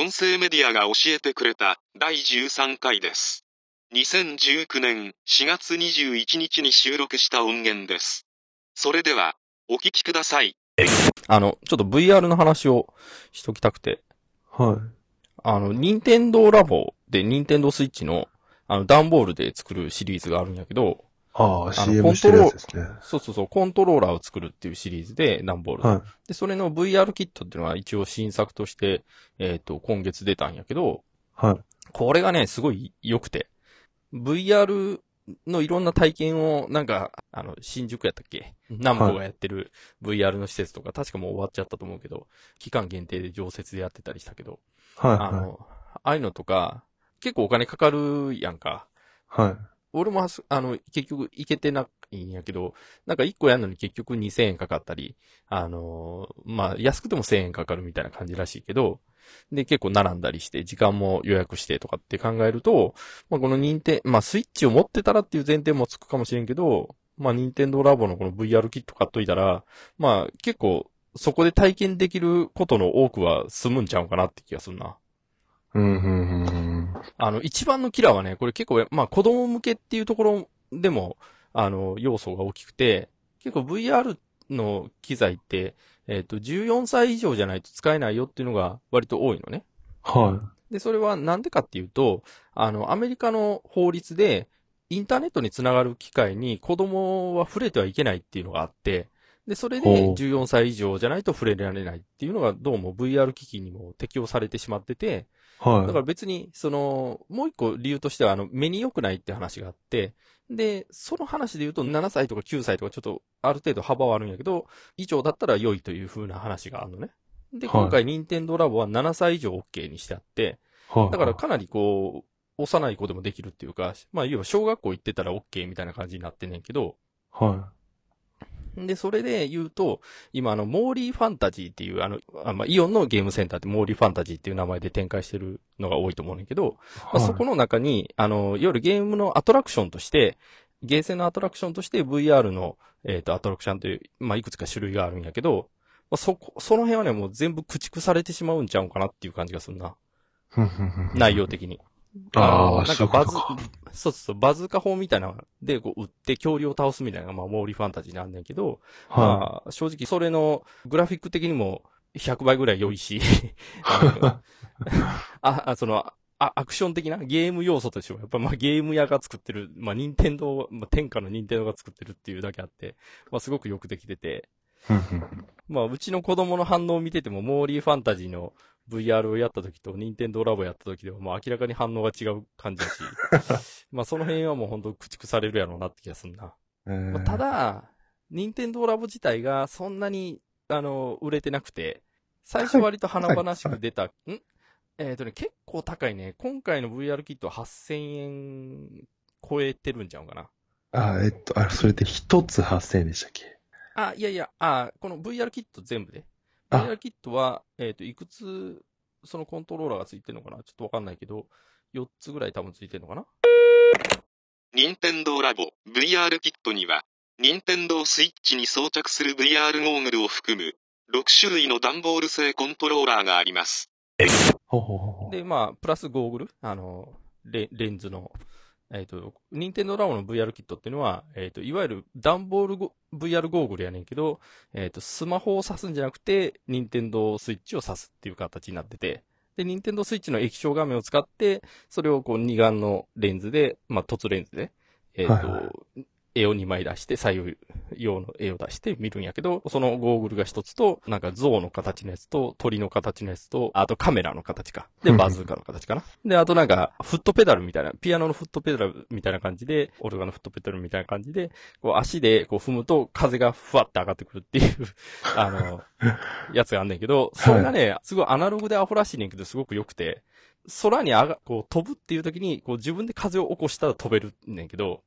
音声メディアが教えてくれた第13回です。2019年4月21日に収録した音源です。それでは、お聞きください。あの、ちょっと VR の話をしときたくて、はい。あの、任天堂ラボで任天堂スイッチの、あの、段ボールで作るシリーズがあるんやけど、ああ、CM してるやつですね。そうそうそう、コントローラーを作るっていうシリーズで、段ボールで。はい。で、それの VR キットっていうのは一応新作として、えっ、と、今月出たんやけど、はい。これがね、すごい良くて、VR のいろんな体験を、なんか、あの、新宿やったっけ？南部がやってる VR の施設とか、確かもう終わっちゃったと思うけど、期間限定で常設でやってたりしたけど、はい。あの、ああいうのとか、結構お金かかるやんか。はい。はい。俺も、あの、結局行けてないんやけど、なんか1個やるのに結局2000円かかったり、あのまあ、安くても1000円かかるみたいな感じらしいけど、で、結構並んだりして、時間も予約してとかって考えると、まあ、この任天、まあ、スイッチを持ってたらっていう前提もつくかもしれんけど、まあ、任天堂ラボのこの VR キット買っといたら、まあ、結構、そこで体験できることの多くは済むんちゃうかなって気がするな。うん、うんうん。あの、一番のキラーはね、これ結構、まあ子供向けっていうところでも、あの、要素が大きくて、結構 VR の機材って、えっ、と、14歳以上じゃないと使えないよっていうのが割と多いのね。はで、それはなんでかっていうと、あの、アメリカの法律で、インターネットにつながる機会に子供は触れてはいけないっていうのがあって、で、それでほう14歳以上じゃないと触れられないっていうのがどうも VR 機器にも適用されてしまってて、い。はい。だから別に、その、もう一個理由としては、あの、目に良くないって話があって、で、その話で言うと、7歳とか9歳とかちょっと、ある程度幅はあるんやけど、以上だったら良いという風な話があるのね。で、はい今回、任天堂ラボは7歳以上 OK にしてあって、はい。だからかなりこう、幼い子でもできるっていうか、まあ、要は小学校行ってたら OK みたいな感じになってんねんけど、はで、それで言うと、今あの、モーリーファンタジーっていう、あの、あまあ、イオンのゲームセンターってモーリーファンタジーっていう名前で展開してるのが多いと思うねんけど、い。まあ、そこの中に、あの、いわゆるゲームのアトラクションとして、ゲーセンのアトラクションとして VR の、えっ、と、アトラクションという、まあ、いくつか種類があるんやけど、まあ、そこ、その辺はね、もう全部駆逐されてしまうんちゃうんかなっていう感じがするな。内容的に。ああ、のなんかバズそうそう、バズーカ砲みたいなので、こう、撃って恐竜を倒すみたいなのが、まあ、モーリーファンタジーなんだけど、はまあ、正直それのグラフィック的にも100倍ぐらい良いし、ああ、あその、あ、アクション的なゲーム要素としては、やっぱまあゲーム屋が作ってる、まあ任天堂、まあ天下の任天堂が作ってるっていうだけあって、まあすごくよくできてて、まあうちの子供の反応を見てても、モーリーファンタジーの VR をやった時と任天堂ラボやった時では、もう明らかに反応が違う感じだし、まあその辺はもう本当駆逐されるやろうなって気がするな。えーまあた、だ、任天堂ラボ自体がそんなに、あの、売れてなくて、最初割と華々しく出た、ん？えっ、とね、結構高いね。今回の VR キットは8000円超えてるんちゃうかな。あ、えっと、あ、それで一つ8000円でしたっけ？あ、いやいや、あ、この VR キット全部で。あ。VR キットは、えっ、と、いくつ、そのコントローラーがついてるのかな？ちょっとわかんないけど、4つぐらい多分ついてるのかな？任天堂ラボ VR キットには、任天堂スイッチに装着する VR ゴーグルを含む、6種類の段ボール製コントローラーがあります。ほうほうほうほう。で、まあ、プラスゴーグル、あの、レレンズの、えっ、と、任天堂ラボの VR キットっていうのは、えっ、と、いわゆる段ボールゴ VR ゴーグルやねんけど、えっ、と、スマホを挿すんじゃなくて、任天堂スイッチを挿すっていう形になってて、で、任天堂スイッチの液晶画面を使って、それをこう二眼のレンズで、まあ、凸レンズで、えっ、と、はいは絵を2枚出して、左右用の絵を出して見るんやけど、そのゴーグルが一つと、なんか象の形のやつと、鳥の形のやつと、あとカメラの形か。で、うんバズーカの形かな。で、あとなんか、フットペダルみたいな、ピアノのフットペダルみたいな感じで、オルガのフットペダルみたいな感じで、こう足でこう踏むと風がふわって上がってくるっていう、あの、やつがあんねんけど、それがね、すごいアナログでアホらしいねんけど、すごく良くて、空に上が、こう飛ぶっていう時に、こう自分で風を起こしたら飛べるねんけど、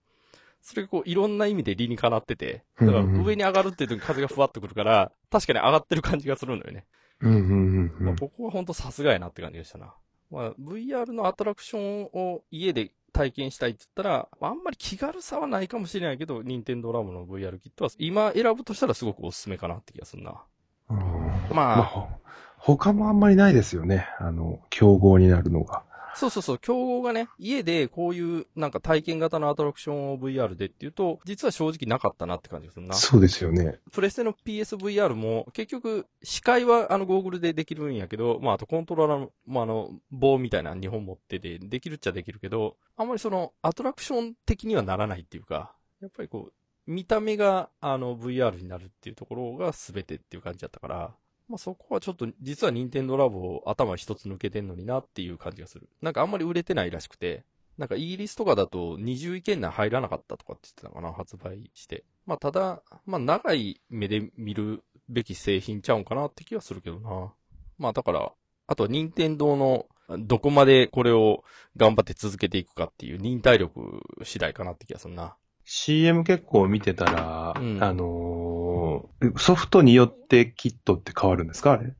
それがこういろんな意味で理にかなってて、だから上に上がるっていう時に風がふわっとくるから、確かに上がってる感じがするのよね。うんうんうんうまあ、ん。ここは本当さすがやなって感じでしたな。まあ、VR のアトラクションを家で体験したいって言ったら、まああんまり気軽さはないかもしれないけど、任天堂ラボの VR キットは今選ぶとしたらすごくおすすめかなって気がするな。うんまあまあ、他もあんまりないですよね。あの、競合になるのが。そうそうそう、競合がね、家でこういうなんか体験型のアトラクションを VR でっていうと、実は正直なかったなって感じがするな。そうですよね。プレステの PSVR も結局視界はあのゴーグルでできるんやけど、まああとコントローラーの、まああの棒みたいな2本持っててできるっちゃできるけど、あんまりそのアトラクション的にはならないっていうか、やっぱりこう、見た目があの VR になるっていうところが全てっていう感じだったから、まあ、そこはちょっと、実は任天堂ラボ頭一つ抜けてんのになっていう感じがする。なんかあんまり売れてないらしくて、なんかイギリスとかだと20位圏内入らなかったとかって言ってたかな、発売して。まあただ、まあ長い目で見るべき製品ちゃうんかなって気はするけどな。まあだから、あとは任天堂のどこまでこれを頑張って続けていくかっていう忍耐力次第かなって気がするな。CM 結構見てたら、うんあのーソフトによってキットって変わるんですか？あれ。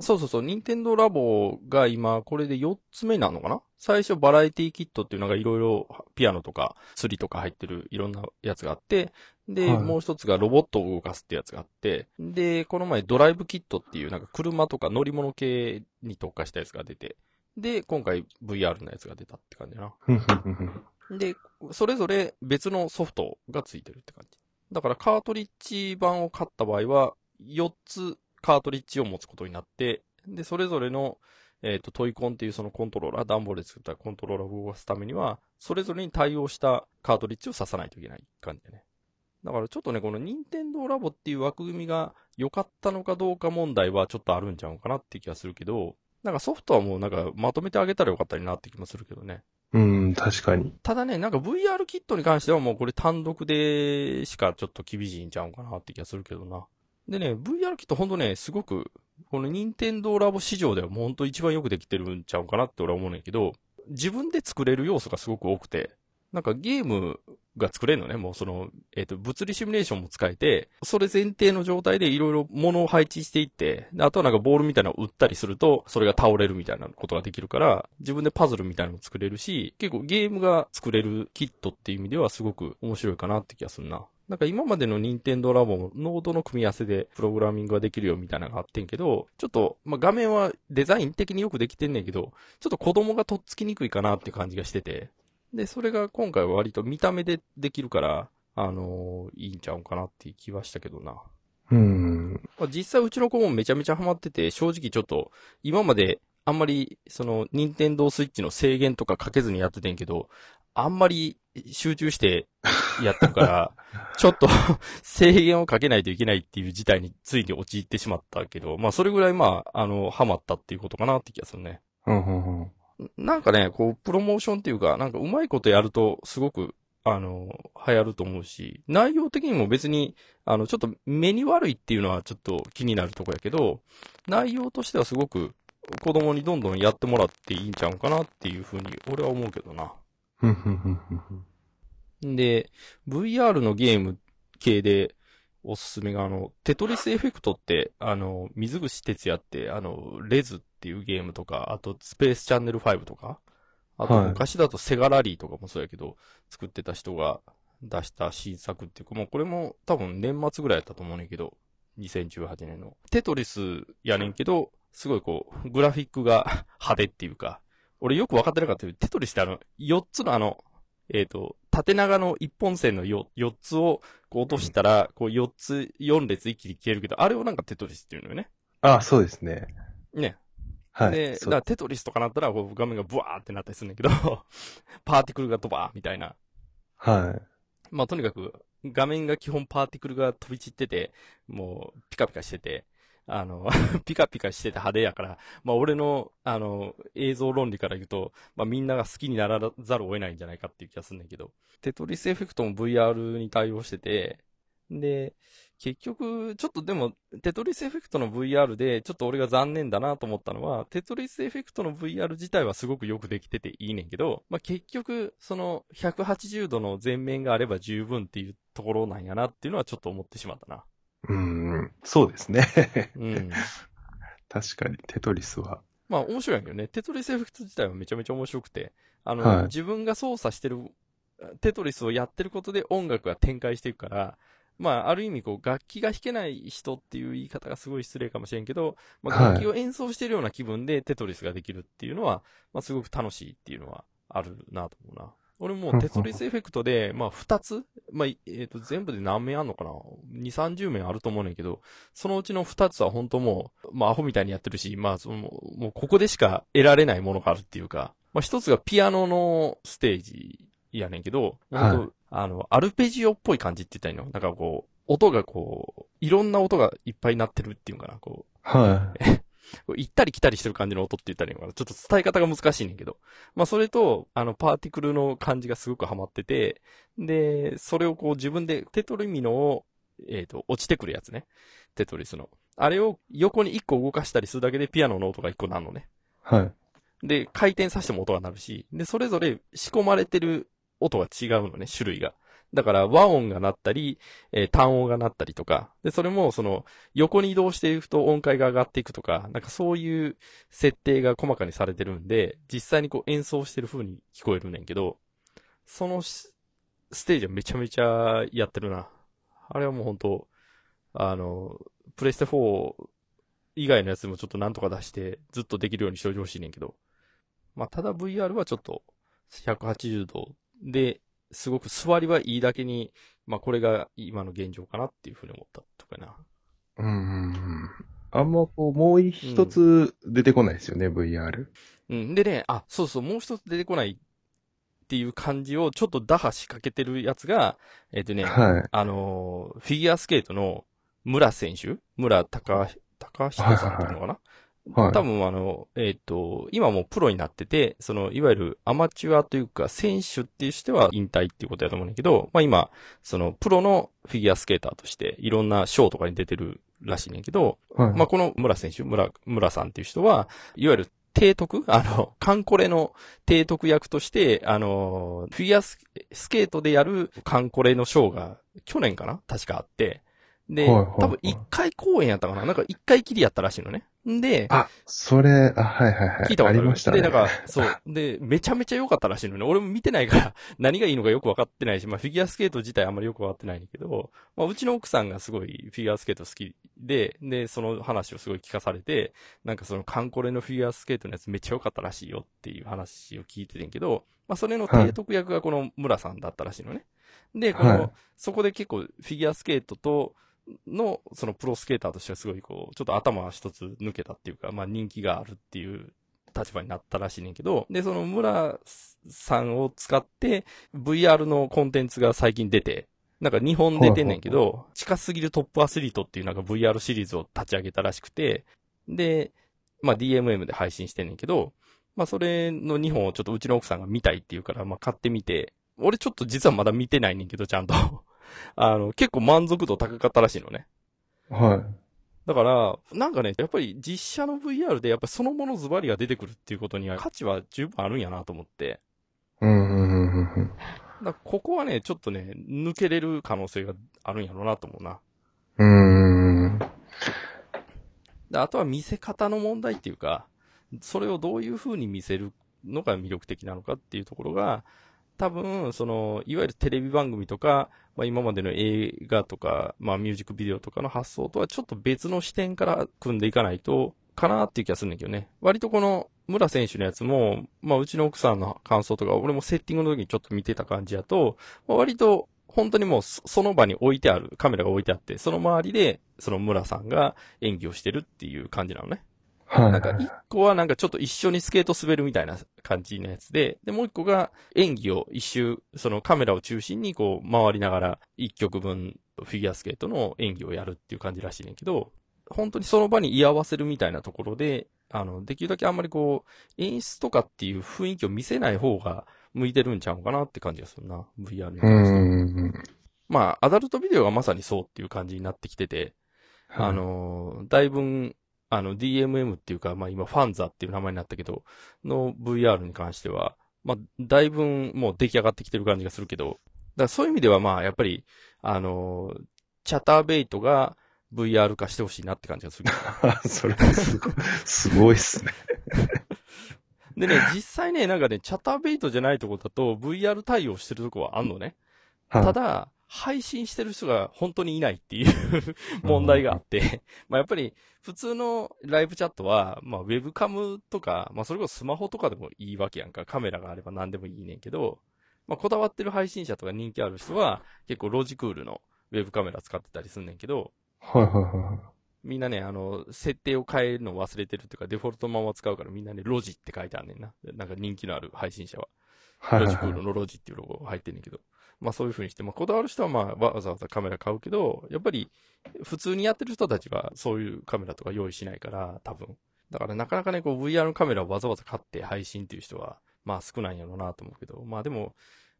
そうそうそう、任天堂ラボが今、これで4つ目なのかな？最初バラエティキットっていうのがいろいろピアノとか釣りとか入ってるいろんなやつがあって、で、はい。もう一つがロボットを動かすってやつがあって、で、この前ドライブキットっていうなんか車とか乗り物系に特化したやつが出て、で、今回 VR のやつが出たって感じだな。で、それぞれ別のソフトがついてるって感じ。だからカートリッジ版を買った場合は、4つカートリッジを持つことになって、で、それぞれの、えっ、と、トイコンっていうそのコントローラー、段ボールで作ったコントローラーを動かすためには、それぞれに対応したカートリッジを挿さないといけない感じでね。だからちょっとね、この任天堂ラボっていう枠組みが良かったのかどうか問題はちょっとあるんちゃうかなって気がするけど、なんかソフトはもうなんかまとめてあげたらよかったりなって気もするけどね。うん、確かに。ただね、なんか VR キットに関してはもうこれ単独でしかちょっと厳しいんちゃうかなって気がするけどな。でね、VR キットほんとね、すごく、この任天堂ラボ市場ではもうほんと一番よくできてるんちゃうかなって俺は思うねんけど、自分で作れる要素がすごく多くて、なんかゲームが作れるのね、もうその、えっ、と、物理シミュレーションも使えて、それ前提の状態でいろいろ物を配置していって、あとはなんかボールみたいなのを打ったりすると、それが倒れるみたいなことができるから、自分でパズルみたいなのも作れるし、結構ゲームが作れるキットっていう意味ではすごく面白いかなって気がするな。なんか今までの任天堂ラボもノードの組み合わせでプログラミングができるよみたいなのがあってんけど、ちょっと、まあ、画面はデザイン的によくできてんねんけど、ちょっと子供がとっつきにくいかなって感じがしてて、で、それが今回は割と見た目でできるから、あのーいいんちゃうんかなっていう気はしたけどな。うん。まあ実際うちの子もめちゃめちゃハマってて、正直ちょっと、今まであんまり、その、任天堂スイッチの制限とかかけずにやっててんけど、あんまり集中してやってるから、ちょっと制限をかけないといけないっていう事態についに陥ってしまったけど、まあそれぐらいまあ、あの、ハマったっていうことかなって気がするね。うんうんうんなんかね、こう、プロモーションっていうか、なんかうまいことやると、すごく、あの、流行ると思うし、内容的にも別に、あの、ちょっと目に悪いっていうのはちょっと気になるとこやけど、内容としてはすごく、子供にどんどんやってもらっていいんちゃうんかなっていうふうに、俺は思うけどな。で、VR のゲーム系でおすすめがあの、テトリスエフェクトって、あの、水口哲也って、あの、レズっていうゲームとか、あとスペースチャンネル5とか、あとはい昔だとセガラリーとかもそうやけど、作ってた人が出した新作っていうか、もうこれも多分年末ぐらいやったと思うねんけど、2018年の。テトリスやねんけど、すごいこう、グラフィックが 派手っていうか、俺よく分かってなかったけど、テトリスってあの、4つのあの、えっ、と、縦長の一本線の 4, 4つをこう落としたら、こう4つ、4列一気に消えるけど、あれをなんかテトリスっていうのよね。あ、そうですね。ね。はい。で、だからテトリスとかなったら、こう画面がブワーってなったりするんだけど、パーティクルがドバーみたいな。はい。まあとにかく、画面が基本パーティクルが飛び散ってて、もう、ピカピカしてて、あの、ピカピカしてて派手やから、まあ俺の、あの、映像論理から言うと、まあみんなが好きにならざるを得ないんじゃないかっていう気がするんだけど、テトリスエフェクトも VR に対応してて、で、結局、ちょっとでも、テトリスエフェクトの VR で、ちょっと俺が残念だなと思ったのは、テトリスエフェクトの VR 自体はすごくよくできてていいねんけど、まあ、結局、その、180度の前面があれば十分っていうところなんやなっていうのはちょっと思ってしまったな。うん。そうですね。うん。確かに、テトリスは。まあ面白いけどね。テトリスエフェクト自体はめちゃめちゃ面白くて、あの、はい自分が操作してる、テトリスをやってることで音楽が展開していくから、まあ、ある意味こう、楽器が弾けない人っていう言い方がすごい失礼かもしれんけど、まあ、はい楽器を演奏してるような気分でテトリスができるっていうのは、まあ、すごく楽しいっていうのはあるなと思うな。俺もうテトリスエフェクトで、まあ、二つまあ、いえっ、と、全部で何面あんのかな ?2、30面あると思うねんけど、そのうちの二つは本当もう、まあ、アホみたいにやってるし、まあ、その、もうここでしか得られないものがあるっていうか、まあ、一つがピアノのステージやねんけど、はい本当あの、アルペジオっぽい感じって言ったらいいの？なんかこう、音がこう、いろんな音がいっぱい鳴ってるっていうのかな、こはう、こう行ったり来たりしてる感じの音って言ったらいいのかな？ちょっと伝え方が難しいねんけど。まあそれと、あの、パーティクルの感じがすごくハマってて、で、それをこう自分でテトリミノを、えっ、と、落ちてくるやつね。テトリスの。あれを横に一個動かしたりするだけでピアノの音が一個なるのね。い。はい。で、回転させても音が鳴るし、で、それぞれ仕込まれてる音が違うのね、種類が。だから、和音が鳴ったり、えー単音が鳴ったりとか、で、それも、その、横に移動していくと音階が上がっていくとか、なんかそういう設定が細かにされてるんで、実際にこう演奏してる風に聞こえるねんけど、そのステージはめちゃめちゃやってるな。あれはもう本当あの、プレステ4以外のやつもちょっとなんとか出して、ずっとできるようにしておいてほしいねんけど。まあ、ただ VR はちょっと、180度で、すごく座りはいいだけに、まあ、これが今の現状かなっていうふうに思ったとかな。うんうんうん。あんまこう、もう一つ出てこないですよね、VR。うん。でね、あ、そうそう、もう一つ出てこないっていう感じをちょっと打破しかけてるやつが、えっ、とね、はい。あのーフィギュアスケートの村選手？村高、高下さんっていうのかな、はい。多分あの、えっ、と、今もうプロになってて、その、いわゆるアマチュアというか、選手っていうしては引退っていうことやと思うんだけど、まあ今、その、プロのフィギュアスケーターとして、いろんなショーとかに出てるらしいねんけど、はい。まあこの村選手、村、村さんっていう人は、いわゆる提督 あの、カンコレの提督役として、あの、フィギュアススケートでやるカンコレのショーが、去年かな確かあって、で、はいはいはい多分一回公演やったかななんか一回きりやったらしいのね。んで、あ、それ、あ、はいはいはい。聞いたことありましたね。で、なんか、そう。で、めちゃめちゃ良かったらしいのね。俺も見てないから、何がいいのかよくわかってないし、まあフィギュアスケート自体あんまりよくわかってないんだけど、まあうちの奥さんがすごいフィギュアスケート好きで、で、その話をすごい聞かされて、なんかそのカンコレのフィギュアスケートのやつめっちゃ良かったらしいよっていう話を聞いててんけど、まあそれの提督役がこの村さんだったらしいのね。で、この、はいそこで結構フィギュアスケートと、の、そのプロスケーターとしてはすごいこう、ちょっと頭一つ抜けたっていうか、まあ人気があるっていう立場になったらしいねんけど、で、その村さんを使って VR のコンテンツが最近出て、なんか日本出てんねんけど、近すぎるトップアスリートっていうなんか VR シリーズを立ち上げたらしくて、で、まあ DMM で配信してんねんけど、まあそれの2本をちょっとうちの奥さんが見たいっていうから、まあ買ってみて、俺ちょっと実はまだ見てないねんけど、ちゃんと。あの、結構満足度高かったらしいのね。はい。だから、なんかね、やっぱり実写の VR でやっぱりそのものズバリが出てくるっていうことには価値は十分あるんやなと思って。うん、うん、うん、うん。だここはね、ちょっとね、抜けれる可能性があるんやろうなと思うな。うーん。であとは見せ方の問題っていうか、それをどういう風に見せるのが魅力的なのかっていうところが、多分、その、いわゆるテレビ番組とか、まあ今までの映画とか、まあミュージックビデオとかの発想とはちょっと別の視点から組んでいかないと、かなっていう気がするんだけどね。割とこの、村選手のやつも、まあうちの奥さんの感想とか、俺もセッティングの時にちょっと見てた感じやと、まあ割と、本当にもうそその場に置いてある、カメラが置いてあって、その周りで、その村さんが演技をしてるっていう感じなのね。はい。なんか一個はなんかちょっと一緒にスケート滑るみたいな感じのやつで、で、もう一個が演技を一周、そのカメラを中心にこう回りながら一曲分フィギュアスケートの演技をやるっていう感じらしいねんけど、本当にその場に居合わせるみたいなところで、あの、できるだけあんまりこう、演出とかっていう雰囲気を見せない方が向いてるんちゃうかなって感じがするな、VR にう関して。まあ、アダルトビデオがまさにそうっていう感じになってきてて、あ、の、だいぶ、あの、DMM っていうか、まあ今、ファンザっていう名前になったけど、の VR に関しては、まあ、だいぶもう出来上がってきてる感じがするけど、だからそういう意味ではまあ、やっぱり、あの、チャターベイトが VR 化してほしいなって感じがする。それすごい、すごいっすね。でね、実際ね、なんかね、チャターベイトじゃないとこだと VR 対応してるとこはあんのね。はいただ、配信してる人が本当にいないっていう 問題があって、まあやっぱり普通のライブチャットは、まあウェブカムとか、まあそれこそスマホとかでもいいわけやんか。カメラがあれば何でもいいねんけど、まあこだわってる配信者とか人気ある人は結構ロジクールのウェブカメラ使ってたりすんねんけど、はいはいはい。みんなね、あの、設定を変えるの忘れてるっていうか、デフォルトのまま使うからみんなね、ロジって書いてあんねんな。なんか人気のある配信者は。ロジクはいはいはい。ールのロジっていうロゴ入ってんねんけど。まあそういう風にして、まあこだわる人はまあわざわざカメラ買うけど、やっぱり普通にやってる人たちはそういうカメラとか用意しないから、多分。だからなかなかね、こう VR のカメラをわざわざ買って配信っていう人は、まあ少ないんやろうなと思うけど、まあでも、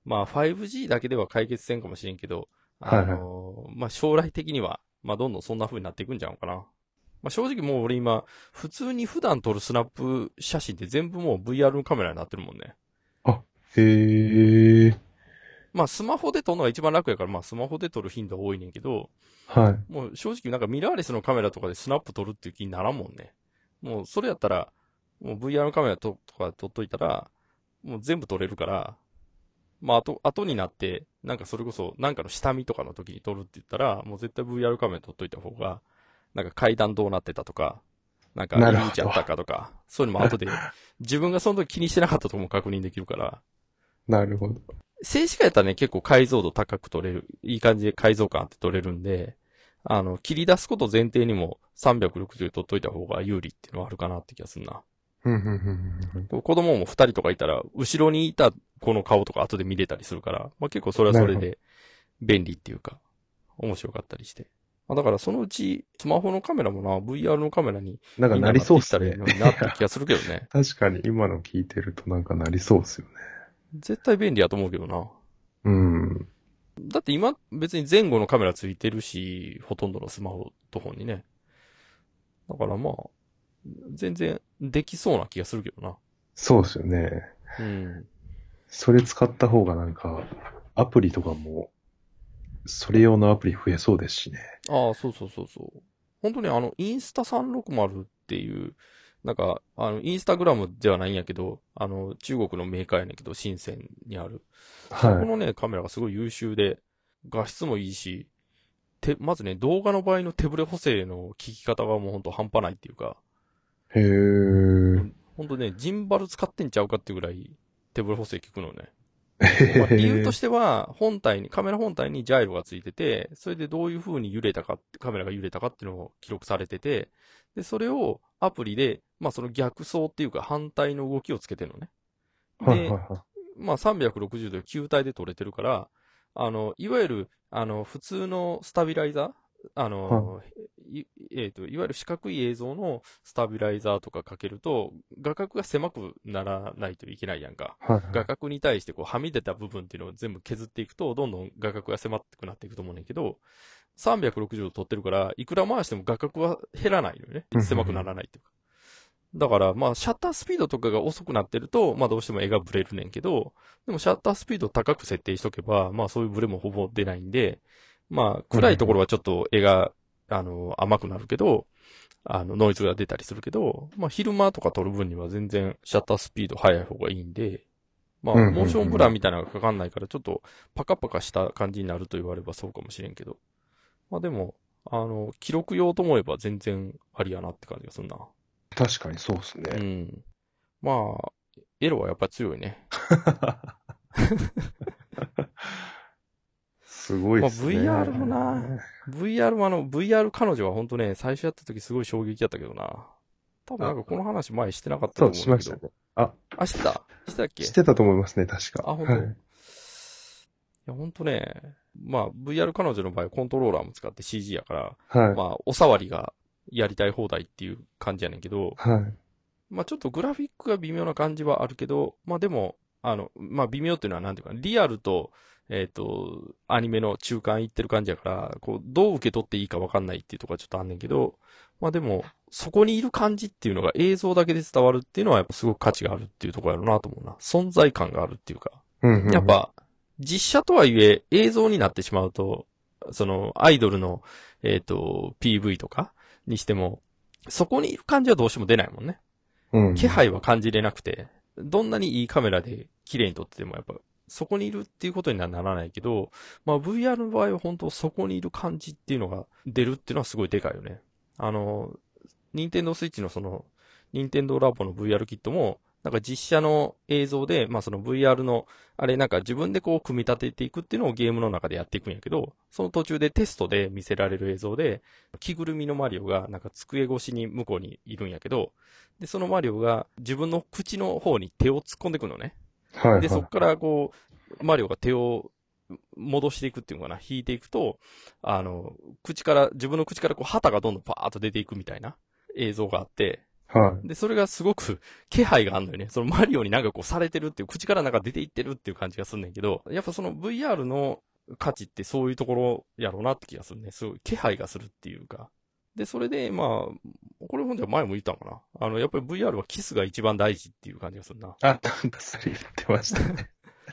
まあ 5G だけでは解決せんかもしれんけど、あのまあ将来的には、まあどんどんそんな風になっていくんじゃんかな。まあ正直もう俺今、普通に普段撮るスナップ写真って全部もう VR のカメラになってるもんね。へえ。まあスマホで撮るのが一番楽やから、まあスマホで撮る頻度は多いねんけど、はい。もう正直なんかミラーレスのカメラとかでスナップ撮るっていう気にならんもんね。もうそれやったら、もう VR のカメラととか撮っといたら、もう全部撮れるから、まあ後、後になって、なんかそれこそ、なんかの下見とかの時に撮るって言ったら、もう絶対 VR カメラ撮っといた方が、なんか階段どうなってたとか、なんかなるほど入り口あったかとか、そういうのも後で、自分がその時気にしてなかったとこも確認できるから、なるほど。静止画やったらね、結構解像度高く撮れる、いい感じで解像感あって撮れるんで、あの、切り出すこと前提にも360で撮っといた方が有利っていうのはあるかなって気がするな。うん、うん、うんうん。子供も二人とかいたら、後ろにいた子の顔とか後で見れたりするから、まあ結構それはそれなで便利っていうか、面白かったりして。まあだからそのうち、スマホのカメラもな、VR のカメラになんかなりそうっすねな。なった気がするけどね。確かに今の聞いてるとなんかなりそうっすよね。絶対便利やと思うけどな。うん。だって今別に前後のカメラついてるし、ほとんどのスマホと本にね。だからまあ、全然できそうな気がするけどな。そうっすよね。うん。それ使った方がなんか、アプリとかも、それ用のアプリ増えそうですしね。ああ、そうそうそうそう。本当にあの、インスタ360っていう、なんか、あの、インスタグラムではないんやけど、あの、中国のメーカーやねんけど、深センにある。そこはい。のね、カメラがすごい優秀で、画質もいいし、て、まずね、動画の場合の手ブレ補正の効き方がもうほんと半端ないっていうか、へー。ほんとね、ジンバル使ってんちゃうかっていうぐらい手ブレ補正効くのね。へまあ、理由としては、本体に、カメラ本体にジャイロがついてて、それでどういう風に揺れたかって、カメラが揺れたかっていうのを記録されてて、で、それをアプリで、まあその逆走っていうか反対の動きをつけてるのね。ではいはい、はまあ360度球体で撮れてるから、あの、いわゆる、あの、普通のスタビライザーあの、いえっ、と、いわゆる四角い映像のスタビライザーとかかけると、画角が狭くならないといけないやんか。い。はい画角に対してこうはみ出た部分っていうのを全部削っていくと、どんどん画角が狭くなっていくと思うねんけど、360度撮ってるから、いくら回しても画角は減らないのよねうん。狭くならないっていうか。だから、まあ、シャッタースピードとかが遅くなってると、まあ、どうしても絵がブレるねんけど、でもシャッタースピード高く設定しとけば、まあ、そういうブレもほぼ出ないんで、まあ、暗いところはちょっと絵が、あの、甘くなるけど、あの、ノイズが出たりするけど、まあ、昼間とか撮る分には全然シャッタースピード速い方がいいんで、まあ、モーションブラみたいなのがかかんないから、ちょっとパカパカした感じになると言わればそうかもしれんけど。まあでも、あの、記録用と思えば全然ありやなって感じがするな。確かにそうですうね。ん。まあ、エロはやっぱ強いね。すごいっすね。まあ VR もな VR もあの、VR 彼女は本当ね、最初やった時すごい衝撃やったけどな。多分なんかこの話前してなかったとそう、思うけど。しましたね。あ、あ、してた？してたっけ？してたと思いますね、確か。あ、本当？はいい、や、本当ね、まあ、VR 彼女の場合コントローラーも使って CG やから、はい。まあ、お触りがやりたい放題っていう感じやねんけど、はい。まあちょっとグラフィックが微妙な感じはあるけど、まあでも、あの、まあ微妙っていうのはなんていうか、リアルと、えっ、と、アニメの中間いってる感じやから、こう、どう受け取っていいかわかんないっていうところはちょっとあんねんけど、まあでも、そこにいる感じっていうのが映像だけで伝わるっていうのはやっぱすごく価値があるっていうところやろうなと思うな。存在感があるっていうか。うんうんやっ、ぱ、実写とはいえ映像になってしまうと、その、アイドルの、えっ、と、PV とかにしても、そこにいる感じはどうしても出ないもんね。うん気配は感じれなくて、どんなにいいカメラで綺麗に撮っててもやっぱそこにいるっていうことにはならないけど、まあ VR の場合は本当そこにいる感じっていうのが出るっていうのはすごいでかいよね。あの、ニンテンドースイッチのその、ニンテンドーラボの VR キットも、なんか実写の映像で、まあその VR の、あれなんか自分でこう組み立てていくっていうのをゲームの中でやっていくんやけど、その途中でテストで見せられる映像で、着ぐるみのマリオがなんか机越しに向こうにいるんやけど、で、そのマリオが自分の口の方に手を突っ込んでくるのね。はい、はい。で、そこからこう、マリオが手を戻していくっていうのかな、引いていくと、あの、口から、自分の口からこう旗がどんどんパーッと出ていくみたいな映像があって、はい。で、それがすごく 気配があるのよね。そのマリオになんかこうされてるっていう、口からなんか出ていってるっていう感じがすんねんけど、やっぱその VR の価値ってそういうところやろうなって気がするね。すごい気配がするっていうか。で、それで、まあ、これほんじゃ前も言ったのかな。あの、やっぱり VR はキスが一番大事っていう感じがするな。あ、なんかそれ言ってましたね。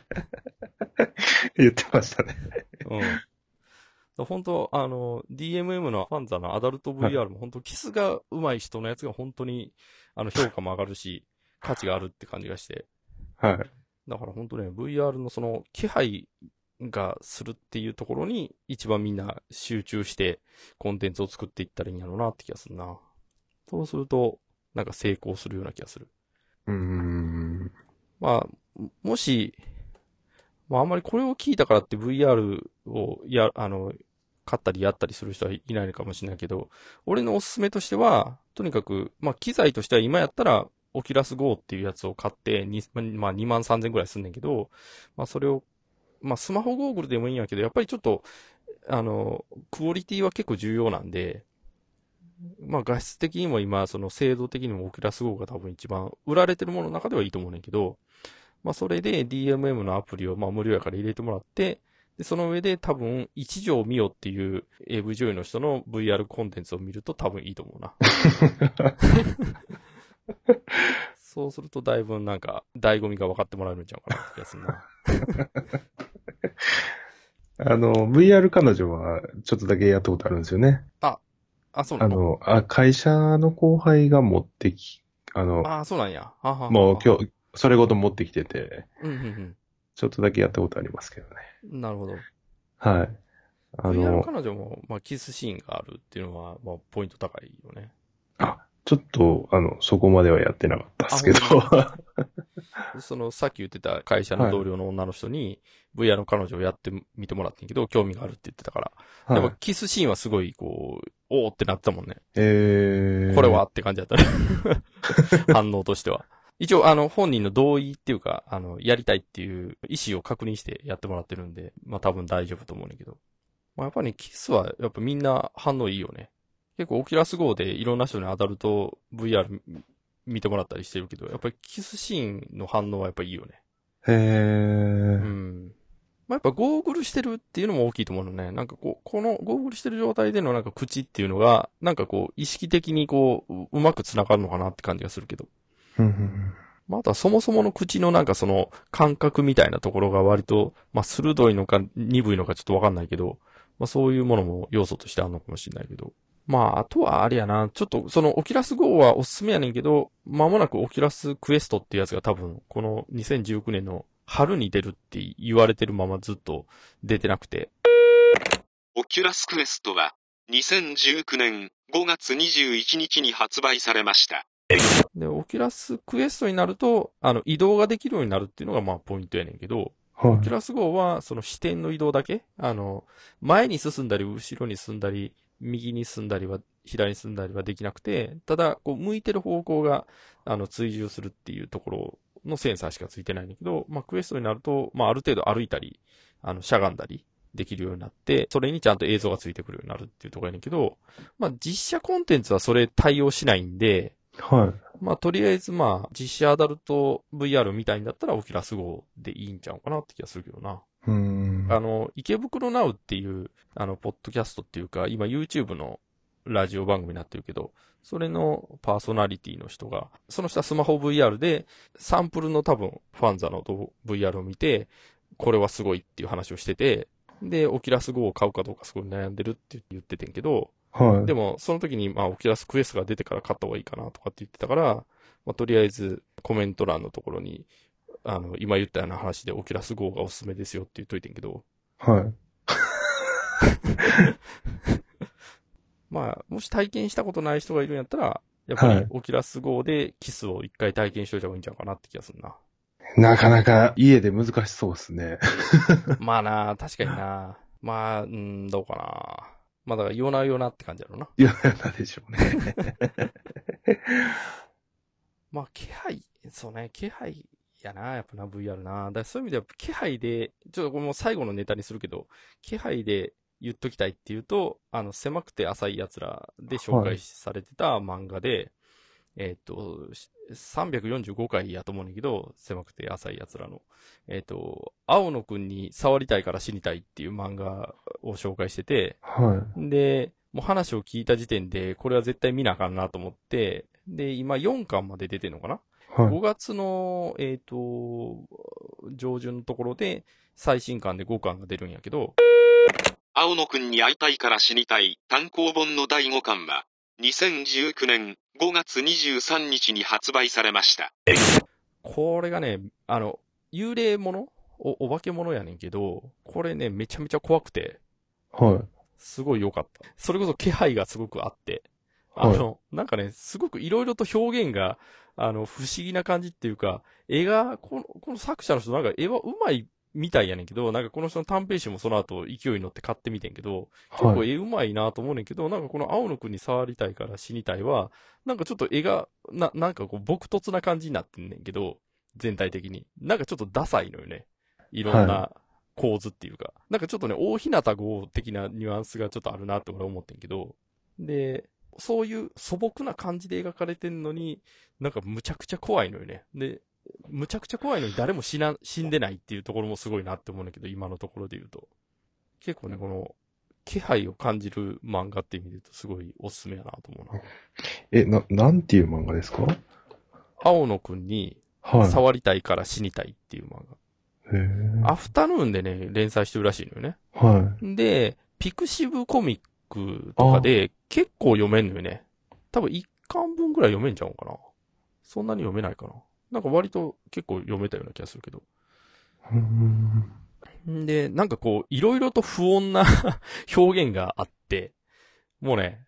言ってましたね。うん。本当あの、DMM のファンザのアダルト VR も本当キスが上手い人のやつが本当に、あの、評価も上がるし、価値があるって感じがして。はい。だから本当ね、VR のその気配がするっていうところに一番みんな集中してコンテンツを作っていったらいいんやろうなって気がするな。そうすると、なんか成功するような気がする。うーん。まあ、もし、まああんまりこれを聞いたからって VR をや、あの、買ったりやったりする人はいないかもしれないけど、俺のおすすめとしては、とにかく、まあ機材としては今やったら、Oculus GO っていうやつを買って、まあ2万3000ぐらいすんねんけど、まあそれを、まあスマホゴーグルでもいいんやけど、やっぱりちょっと、あの、クオリティは結構重要なんで、まあ画質的にも今、その精度的にもオキュラス GO が多分一番売られてるものの中ではいいと思うねんけど、まあそれで DMM のアプリをまあ無料やから入れてもらって、で、その上で多分一条みおっていう AV 女優の人の VR コンテンツを見ると多分いいと思うな。そうするとだいぶなんか、醍醐味が分かってもらえるんちゃうかなって気がするな。あの、VR 彼女はちょっとだけやったことあるんですよね。あ、そうなのあの、あ、会社の後輩が持ってき、あの、あ、そうなんや。はははもう今日、それごと持ってきてて、うんうんちょっとだけやったことありますけどね。うん。なるほど。はい。あ VR の、彼女も、まあ、キスシーンがあるっていうのは、まあ、ポイント高いよね。あ、ちょっと、あの、そこまではやってなかったですけど。あ その、さっき言ってた会社の同僚の女の人に、VR の彼女をやってみてもらってんけど、興味があるって言ってたから。でもはい、キスシーンはすごい、こう、おーってなってたもんね。えー、これはって感じだったね。反応としては。一応、あの、本人の同意っていうか、あの、やりたいっていう意思を確認してやってもらってるんで、まあ多分大丈夫と思うんだけど。まあやっぱりキスは、やっぱみんな反応いいよね。結構オキュラス GO でいろんな人にアダルト VR 見てもらったりしてるけど、やっぱりキスシーンの反応はやっぱいいよね。へうー。ん。まあ、やっぱゴーグルしてるっていうのも大きいと思うのね。なんかこう、このゴーグルしてる状態でのなんか口っていうのが、なんかこう、意識的にこう、ううまく繋がるのかなって感じがするけど。まあ、あとはそもそもの口のなんかその感覚みたいなところが割と、まあ、鋭いのか鈍いのかちょっとわかんないけど、まあ、そういうものも要素としてあるのかもしれないけど。まあ、あとはあれやな、ちょっとそのオキュラス GO はおすすめやねんけど、間もなく Oculus Quest っていうやつが多分、この2019年の春に出るって言われてるままずっと出てなくて。オキュラスクエストは2019年5月21日に発売されました。で、 Oculus Quest になると、あの、移動ができるようになるっていうのがまあポイントやねんけど、はい。 Oculus GO は、その視点の移動だけあの、前に進んだり、後ろに進んだり、右に進んだりは、左に進んだりはできなくて、ただ、こう、向いてる方向が、あの、追従するっていうところのセンサーしかついてないんだけど、まあ、クエストになると、まあ、ある程度歩いたり、あの、しゃがんだりできるようになって、それにちゃんと映像がついてくるようになるっていうところやねんけど、まあ、実写コンテンツはそれ対応しないんで、はい。まあ、とりあえずまあ、実写アダルト VR みたいんだったら、オキュラス GO でいいんちゃうかなって気がするけどな。うーん。あの、池袋ナウっていう、あの、ポッドキャストっていうか、今 YouTube のラジオ番組になってるけど、それのパーソナリティの人が、その人はスマホ VR で、サンプルの多分、 FANZA の VR を見て、これはすごいっていう話をしてて、で、 Oculus GO を買うかどうかすごい悩んでるって言っててんけど、はい。でも、その時に、まあ、 Oculus Quest が出てから買った方がいいかなとかって言ってたから、まあ、とりあえず、コメント欄のところに、あの、今言ったような話でオキュラス GO がおすすめですよって言っといてんけど、はい。まあ、もし体験したことない人がいるんやったら、やっぱりはいオキュラス GO でキスを一回体験しといた方がいいんちゃうかなって気がするな。なかなか家で難しそうですね。まあな、確かにな。まあ、うん、どうかな。まあだから、よなよなって感じだろうな。なんでしょうね。まあ、気配、そうね、気配やな、やっぱな、VR な。だからそういう意味では、気配で、ちょっとこれもう最後のネタにするけど、気配で言っときたいっていうと、あの、狭くて浅い奴らで紹介されてた漫画で、えっ、と、し345回やと思うねんだけど、狭くて浅い奴らの。えっ、と、青野くんに触りたいから死にたいっていう漫画を紹介してて、はで、もう話を聞いた時点で、これは絶対見なあかんなと思って、で、今4巻まで出てんのかな、い。はい。5月の、えっ、と、上旬のところで、最新巻で5巻が出るんやけど、青野くんに会いたいから死にたい単行本の第5巻は、2019年5月23日に発売されました。これがね、あの、幽霊もの？お、お化け物やねんけど、これね、めちゃめちゃ怖くて、はい。すごい良かった。それこそ気配がすごくあって、あの、なんかね、すごくいろいろと表現が、あの、不思議な感じっていうか、絵が、この、この作者の人なんか絵は上手いみたいやねんけど、なんかこの人の短編集もその後勢いに乗って買ってみてんけど、結構はい。絵上手いなと思うねんけど、なんかこの青野くんに触りたいから死にたいは、なんかちょっと絵が、な、なんかこう、朴突な感じになってんねんけど、全体的に。なんかちょっとダサいのよね。いろんな構図っていうか。なんかちょっとね、大日向号的なニュアンスがちょっとあるなって俺は思ってんけど、で、そういう素朴な感じで描かれてんのに、なんかむちゃくちゃ怖いのよね。で、むちゃくちゃ怖いのに誰も死な、死んでないっていうところもすごいなって思うんだけど、今のところで言うと。結構ね、この、気配を感じる漫画って意味で言うとすごいおすすめやなと思うな。え、な、なんていう漫画ですか？青野くんにはい。触りたいから死にたいっていう漫へー画。アフタヌーンでね、連載してるらしいのよね。はい。で、ピクシブコミックとかで結構読めんのよね。多分1巻分ぐらい読めんちゃうんかな。そんなに読めないかな。なんか割と結構読めたような気がするけど。で、なんかこう、いろいろと不穏な 表現があって、もうね、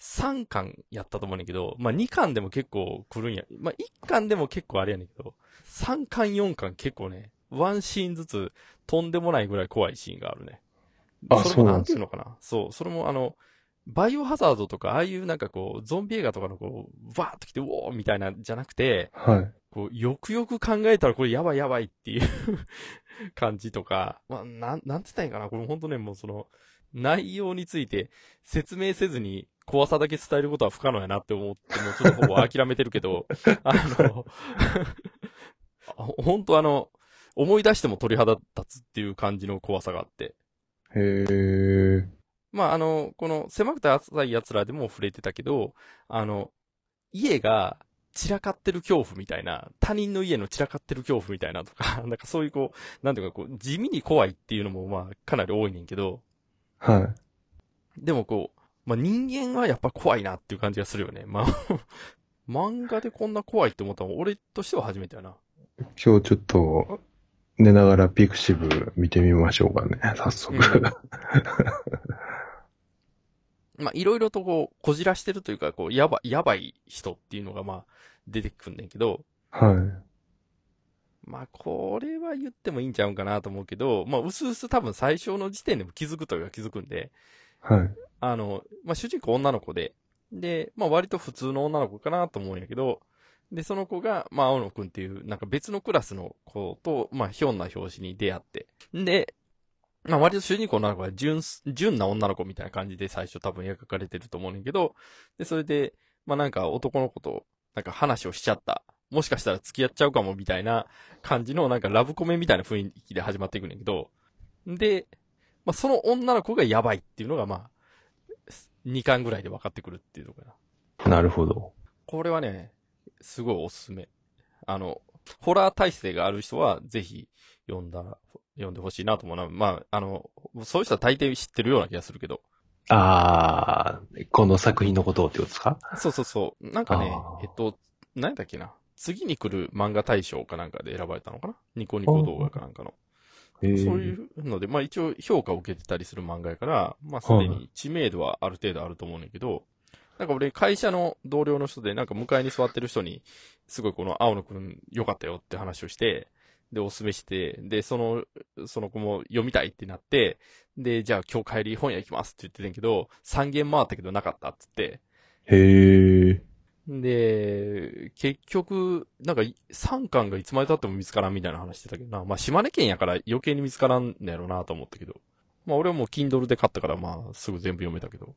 3巻やったと思うねんだけど、まあ2巻でも結構来るんや。まあ1巻でも結構あれやねんけど、3巻4巻結構ね、ワンシーンずつとんでもないぐらい怖いシーンがあるね。あそれもなんていうのかな。そう、それもあの、バイオハザードとか、ああいうなんかこう、ゾンビ映画とかのこう、わーっと来て、うおーみたいな、じゃなくて、はい。こう、よくよく考えたらこれやばいやばいっていう 感じとか、まあ、なん、なんつったんかなこれ本当ね、もうその、内容について説明せずに怖さだけ伝えることは不可能やなって思って、もうちょっとほぼ諦めてるけど、あの、本当あの、思い出しても鳥肌立つっていう感じの怖さがあって。へえ。まあ、あの、この狭くて浅い奴らでも触れてたけど、あの、家が散らかってる恐怖みたいな、他人の家の散らかってる恐怖みたいなとか、なんかそういうこう、なんていうかこう、地味に怖いっていうのもまあ、かなり多いねんけど、はい。でもこう、まあ人間はやっぱ怖いなっていう感じがするよね。まあ、漫画でこんな怖いって思ったの俺としては初めてやな。今日ちょっと、寝ながらピクシブ見てみましょうかね、早速。うんまあいろいろとこう、こじらしてるというか、こう、やば、やばい人っていうのがまあ、出てくんねんけど、はい。まあ、これは言ってもいいんちゃうんかなと思うけど、まあ、うすうす多分最初の時点でも気づくというか気づくんで、はい。あの、まあ、主人公女の子で、で、まあ、割と普通の女の子かなと思うんやけど、で、その子が、まあ、青野くんっていう、なんか別のクラスの子と、まあ、ひょんな表紙に出会って、で、まあ、割と主人公の女の子は純す、純な女の子みたいな感じで最初多分描かれてると思うねんけど、で、それで、まあ、なんか男の子と、なんか話をしちゃった。もしかしたら付き合っちゃうかもみたいな感じのなんかラブコメみたいな雰囲気で始まっていくねんけど、で、まあ、その女の子がやばいっていうのがまあ、2巻ぐらいで分かってくるっていうところやな。なるほど。これはね、すごいおすすめ。あの、ホラー体制がある人はぜひ読んだら、読んでほしいなと思うな。まあ、あの、そういう人は大抵知ってるような気がするけど。あー、この作品のことをってことですか？そうそうそう。なんかねえっと、何だっけな。次に来る漫画大賞かなんかで選ばれたのかな？ニコニコ動画かなんかの。えーそういうので、まあ一応評価を受けてたりする漫画やから、まあすでに知名度はある程度あると思うんだけど、なんか俺会社の同僚の人で、なんか向かいに座ってる人に、すごいこの青野くん良かったよって話をして、で、お勧めして、で、その、その子も読みたいってなって、で、じゃあ今日帰り本屋行きますって言ってたんやけど、3軒回ったけどなかったっつって、へえ。で、結局、なんか3巻がいつまで経っても見つからんみたいな話してたけどな。まあ島根県やから余計に見つからんのやろうなと思ったけど。まあ俺はもう Kindle で買ったからまあすぐ全部読めたけど。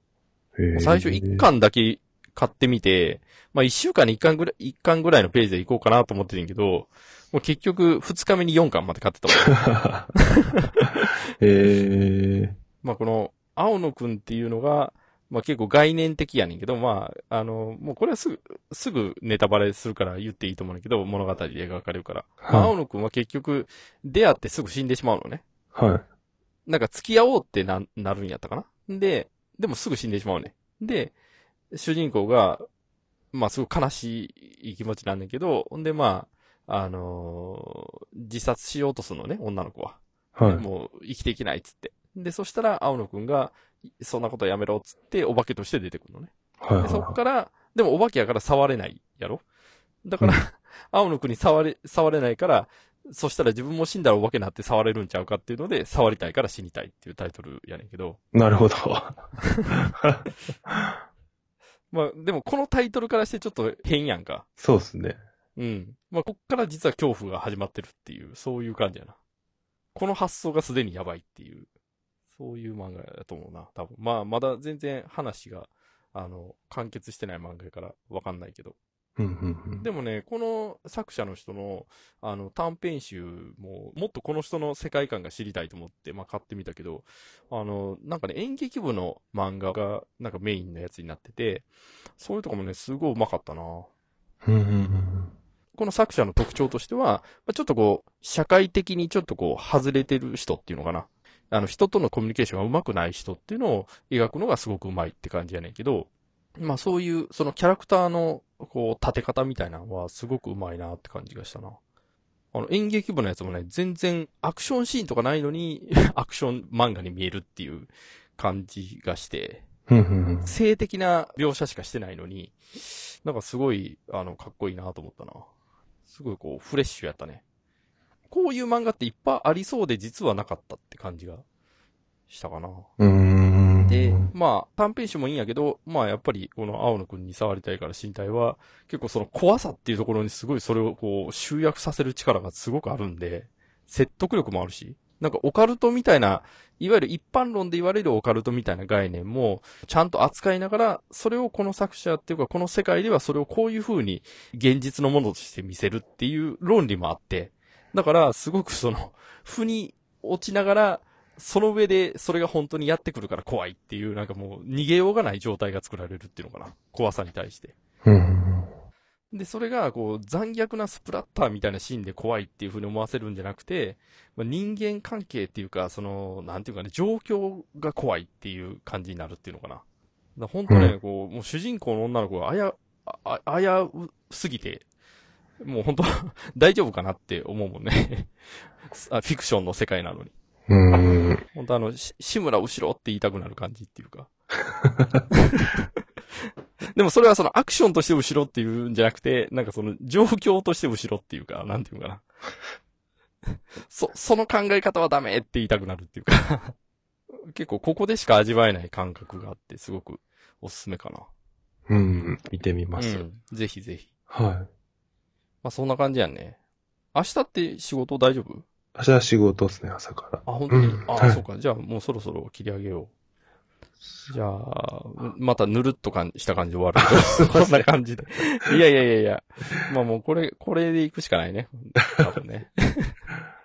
最初1。巻だけ買ってみて、まあ1週間に1巻ぐらい、一巻ぐらいのページで行こうかなと思ってるんやけど、もう結局2日目に4巻まで買ってたわ。へえ。まあこの、青野くんっていうのが、まあ結構概念的やねんけど、まあ、あの、もうこれはすぐ、すぐネタバレするから言っていいと思うんだけど、物語で描かれるから。まあ青は野くんは結局、出会ってすぐ死んでしまうのね。い。はい。なんか付き合おうってな、なるんやったかな。で、でもすぐ死んでしまうね。で、主人公が、まあすごく悲しい気持ちなんだけど、ほんでまあ、あのー自殺しようとするのね、女の子は。はい。もう生きていけないっつって。で、そしたら青野くんが、そんなことやめろっつって、お化けとして出てくるのね。はい。で、そっから、でもお化けやから触れないやろだから、うん 青野くんに触れ、触れないから、そしたら自分も死んだらお化けになって触れるんちゃうかっていうので、触りたいから死にたいっていうタイトルやねんけど。なるほど。まあ、でもこのタイトルからしてちょっと変やんか。そうですね。うん。まあ、こっから実は恐怖が始まってるっていう、そういう感じやな。この発想がすでにやばいっていう、そういう漫画だと思うな、多分。まあ、まだ全然話が、あの、完結してない漫画やからわかんないけど。うんうんうん。でもね、この作者の人の、あの、短編集も、もっとこの人の世界観が知りたいと思って、まあ、買ってみたけど、あの、なんかね、演劇部の漫画が、なんかメインのやつになってて、そういうとこもね、すごいうまかったな。この作者の特徴としては、まあちょっとこう、社会的にちょっとこう、外れてる人っていうのかな。あの、人とのコミュニケーションが上手くない人っていうのを描くのがすごく上手いって感じやねんけど、まあそういう、そのキャラクターの、こう、立て方みたいなのはすごく上手いなって感じがしたな。あの、演劇部のやつもね、全然アクションシーンとかないのに、アクション漫画に見えるっていう感じがして。性的な描写しかしてないのに、なんかすごい、あの、かっこいいなと思ったな。すごいこう、フレッシュやったね。こういう漫画っていっぱいありそうで実はなかったって感じがしたかな。うーん。で、まあ、短編集もいいんやけど、まあやっぱりこの青野くんに触りたいから身体は、結構その怖さっていうところにすごいそれをこう集約させる力がすごくあるんで、説得力もあるし、なんかオカルトみたいな、いわゆる一般論で言われるオカルトみたいな概念も、ちゃんと扱いながら、それをこの作者っていうかこの世界ではそれをこういう風に現実のものとして見せるっていう論理もあって、だからすごくその、負に落ちながら、その上でそれが本当にやってくるから怖いっていう、なんかもう逃げようがない状態が作られるっていうのかな。怖さに対して。で、それが、こう、残虐なスプラッターみたいなシーンで怖いっていう風に思わせるんじゃなくて、まあ、人間関係っていうか、その、なんていうかね、状況が怖いっていう感じになるっていうのかな。だ本当ね、うこう、もう主人公の女の子があや、あ、うすぎて、もう本当 大丈夫かなって思うもんね。あフィクションの世界なのに。うん。本当あの、し志村後ろって言いたくなる感じっていうか。でもそれはそのアクションとして後ろっていうんじゃなくて、なんかその状況として後ろっていうか、なんていうかな。そ、その考え方はダメって言いたくなるっていうか。結構ここでしか味わえない感覚があって、すごくおすすめかな。うん。見てみます。うん。ぜひぜひ。はい。まあそんな感じやんね。明日って仕事大丈夫？明日は仕事ですね、朝から。あ、本当に、あ、うんはいそうか。じゃあもうそろそろ切り上げよう。じゃあ、またぬるっとかんした感じで終わる。こんな感じで。いやいやいやいや。まあもうこれ、これで行くしかないね。多分ね。